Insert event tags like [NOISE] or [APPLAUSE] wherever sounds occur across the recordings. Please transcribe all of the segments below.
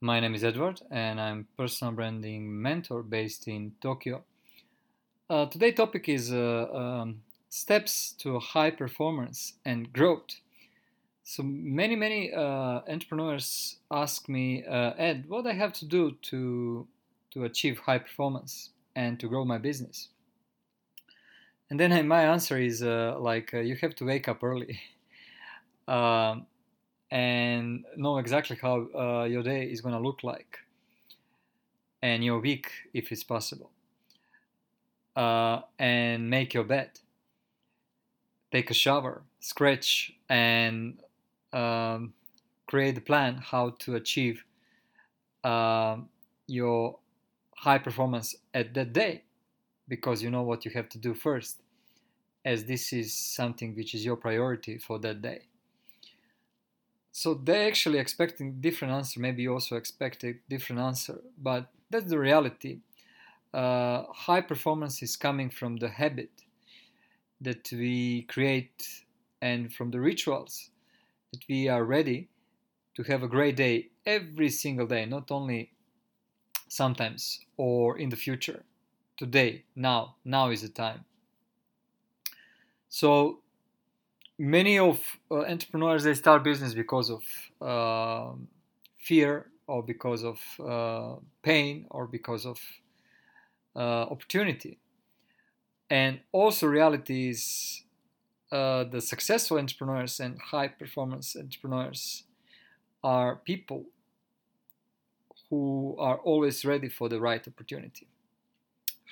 My name is Edward, and I'm personal branding mentor based in Tokyo. Uh, topic is uh, um, steps to high performance and growth. So many many uh, entrepreneurs ask me, uh, Ed, what I have to do to to achieve high performance and to grow my business. And then [LAUGHS] my answer is uh, like uh, you have to wake up early. [LAUGHS] Um, and know exactly how uh, your day is going to look like and your week if it's possible. Uh, and make your bed. Take a shower scratch and um, create a plan how to achieve uh, your high performance at that day. Because you know what you have to do first as this is something which is your priority for that day so they actually expecting different answer maybe you also expect a different answer but that's the reality. Uh, high performance is coming from the habit that we create and from the rituals that we are ready to have a great day every single day not only sometimes or in the future. Today now now is the time. So many of uh, entrepreneurs they start business because of uh, fear or because of uh, pain or because of uh, opportunity. And also reality is uh, the successful entrepreneurs and high performance entrepreneurs are people who are always ready for the right opportunity.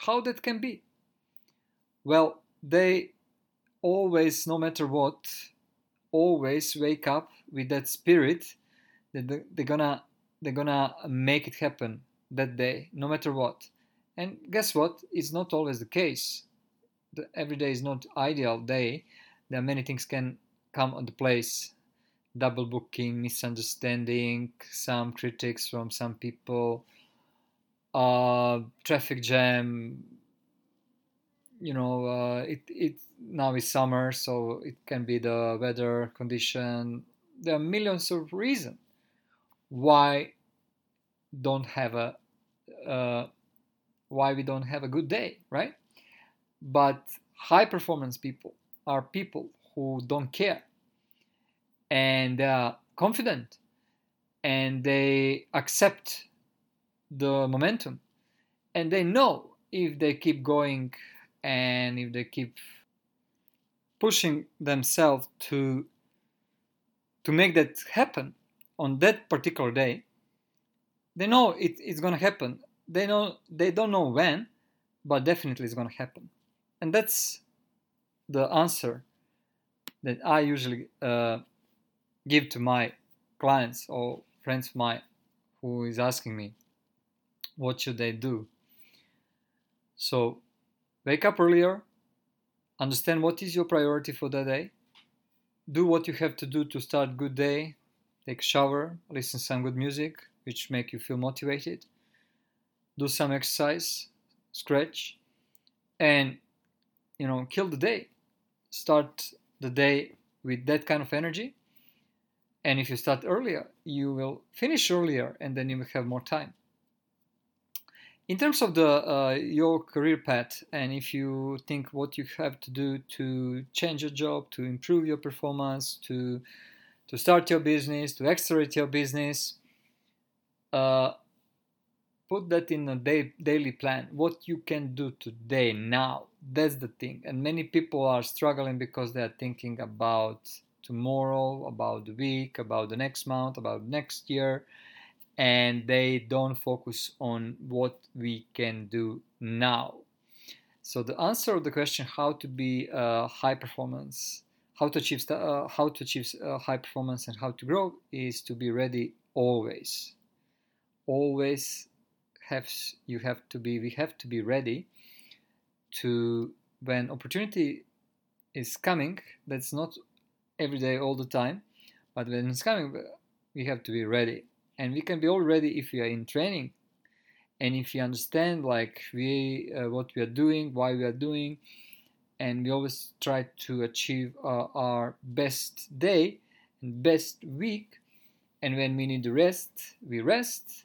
How that can be? Well they always, no matter what, always wake up with that spirit that they're gonna they're gonna make it happen that day, no matter what. And guess what? It's not always the case. The, every day is not ideal day. There are many things can come on the place. Double booking, misunderstanding, some critics from some people, uh, traffic jam, you know uh, it it now is summer so it can be the weather condition. There are millions of reasons why don't have a uh, why we don't have a good day right? But high performance people are people who don't care. And they are confident. And they accept the momentum. And they know if they keep going and if they keep pushing themselves to to make that happen on that particular day they know it, it's going to happen. They know they don't know when but definitely it's going to happen. And that's the answer that i usually uh, give to my clients or friends of mine who is asking me what should they do? So Wake up earlier, understand what is your priority for the day, do what you have to do to start good day, take shower, listen some good music which make you feel motivated, do some exercise, stretch, and you know, kill the day. Start the day with that kind of energy. And if you start earlier, you will finish earlier and then you will have more time in terms of the uh, your career path and if you think what you have to do to change your job to improve your performance to to start your business to accelerate your business uh, put that in a day, daily plan. What you can do today now that's the thing. And many people are struggling because they are thinking about tomorrow about the week about the next month about next year and they don't focus on what we can do now. So the answer of the question how to be uh, high performance, how to achieve uh, how to achieve uh, high performance and how to grow is to be ready always. Always have you have to be we have to be ready to when opportunity is coming. That's not every day all the time, but when it's coming, we have to be ready and we can be all ready if we are in training and if we understand like we uh, what we are doing why we are doing and we always try to achieve uh, our best day and best week. And when we need to rest, we rest,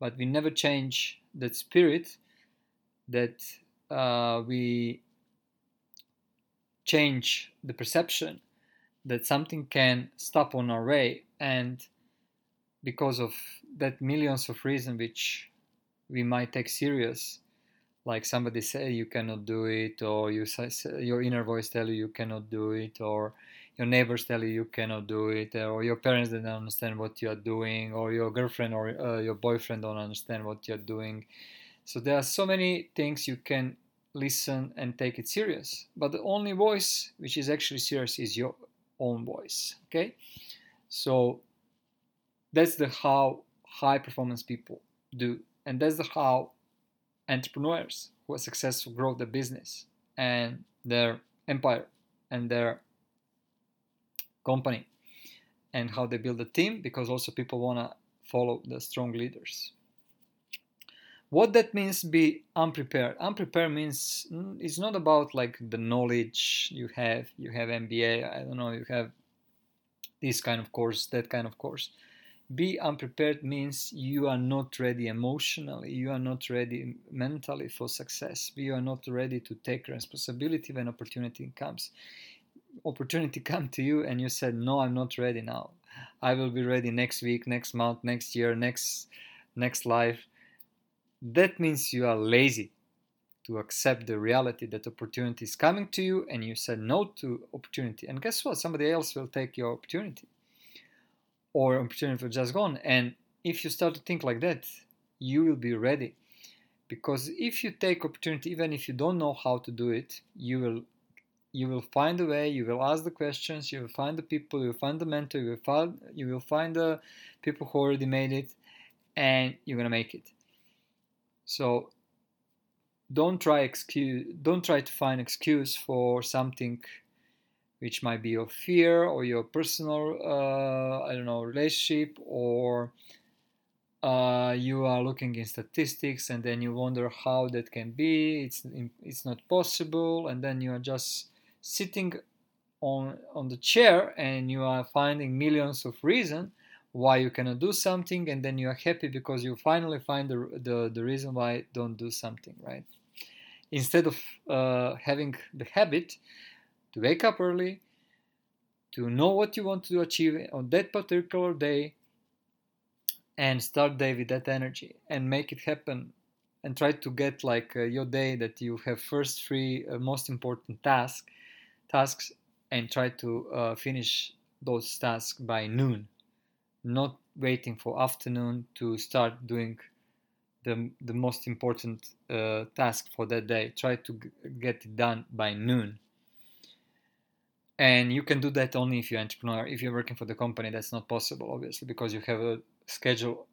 but we never change that spirit that uh, we change the perception that something can stop on our way. And because of that millions of reasons which we might take serious. Like somebody say you cannot do it or you your inner voice tell you you cannot do it or your neighbors tell you you cannot do it or your parents don't understand what you are doing or your girlfriend or uh, your boyfriend don't understand what you're doing. So there are so many things you can listen and take it serious but the only voice which is actually serious is your own voice okay? So that's the how high performance people do and that's the how entrepreneurs who are successful grow their business and their empire and their company and how they build a team because also people want to follow the strong leaders. What that means be unprepared. Unprepared means mm, it's not about like the knowledge you have. You have mba i don't know you have this kind of course that kind of course be unprepared means you are not ready emotionally you are not ready mentally for success you are not ready to take responsibility when opportunity comes. Opportunity come to you and you said no i'm not ready now. I will be ready next week next month next year next next life. That means you are lazy to accept the reality that opportunity is coming to you and you said no to opportunity. And guess what? Somebody else will take your opportunity or opportunity for just gone. And if you start to think like that, you will be ready. Because if you take opportunity, even if you don't know how to do it, you will you will find a way. You will ask the questions. You will find the people. You will find the mentor. You will find you will find the people who already made it, and you're gonna make it. So don't try excuse. Don't try to find excuse for something which might be your fear or your personal, uh, I don't know, relationship, or uh, you are looking in statistics and then you wonder how that can be. It's it's not possible, and then you are just sitting on on the chair and you are finding millions of reasons why you cannot do something, and then you are happy because you finally find the the, the reason why don't do something, right? Instead of uh, having the habit to wake up early, to know what you want to achieve on that particular day, and start day with that energy and make it happen and try to get like uh, your day that you have first three uh, most important task tasks and try to uh, finish those tasks by noon. Not waiting for afternoon to start doing the, the most important uh, task for that day. Try to g- get it done by noon and you can do that only if you're entrepreneur if you're working for the company that's not possible obviously because you have a schedule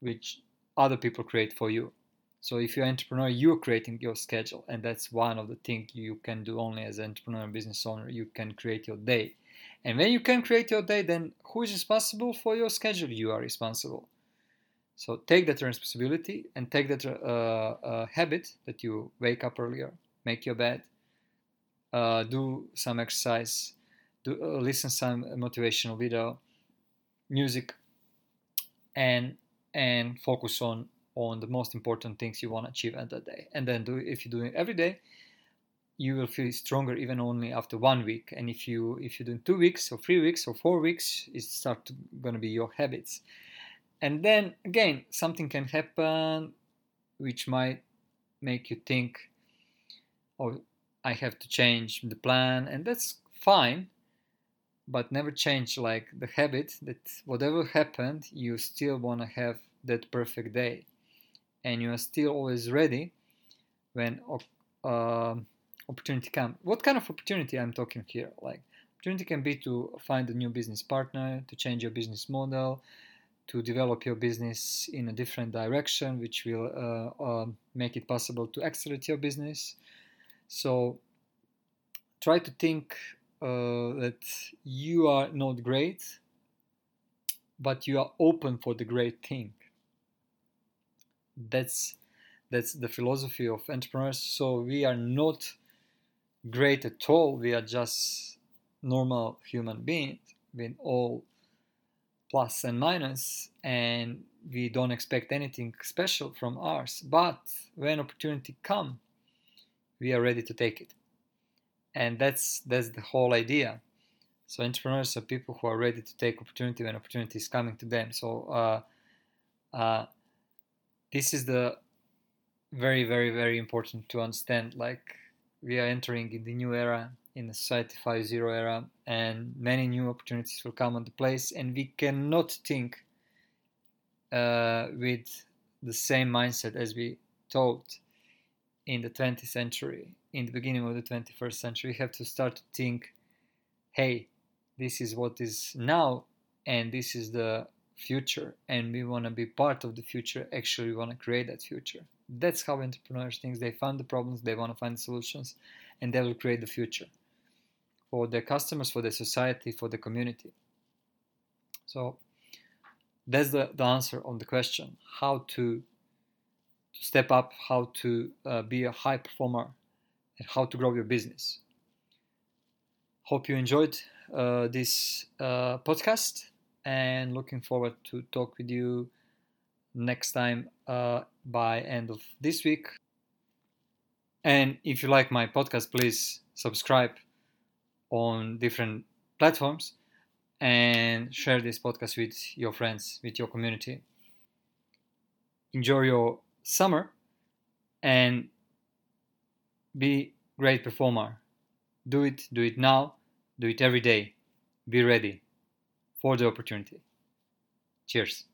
which other people create for you. So if you're entrepreneur you're creating your schedule and that's one of the things you can do only as an entrepreneur and business owner you can create your day. And when you can create your day then who is responsible for your schedule? You are responsible. So take that responsibility and take that uh, uh, habit that you wake up earlier make your bed uh, do some exercise, do uh, listen some motivational video, music, and and focus on on the most important things you want to achieve at that day. And then do if you do it every day, you will feel stronger even only after one week. And if you if you do two weeks or three weeks or four weeks, it start to, gonna be your habits. And then again, something can happen which might make you think, oh, I have to change the plan, and that's fine. But never change like the habit that whatever happened, you still want to have that perfect day, and you are still always ready when uh, opportunity comes. What kind of opportunity I'm talking here? Like opportunity can be to find a new business partner, to change your business model, to develop your business in a different direction, which will uh, uh, make it possible to accelerate your business. So try to think uh, that you are not great, but you are open for the great thing. That's that's the philosophy of entrepreneurs. So we are not great at all. We are just normal human beings with all plus and minus and we don't expect anything special from ours but when opportunity come we are ready to take it. And that's that's the whole idea. So entrepreneurs are people who are ready to take opportunity when opportunity is coming to them. So uh, uh, this is the very very very important to understand like we are entering in the new era in the society 5.0 era and many new opportunities will come on the place and we cannot think uh, with the same mindset as we thought in the 20th century in the beginning of the 21st century we have to start to think hey this is what is now and this is the future and we want to be part of the future actually we want to create that future. That's how entrepreneurs think. They find the problems they want to find solutions and they will create the future for their customers for the society for the community. So that's the, the answer on the question how to, to step up how to uh, be a high performer and how to grow your business hope you enjoyed uh, this uh, podcast and looking forward to talk with you next time uh, by end of this week. And if you like my podcast, please subscribe on different platforms and share this podcast with your friends, with your community. Enjoy your summer and be great performer. Do it, do it now, do it every day. Be ready for the opportunity. Cheers.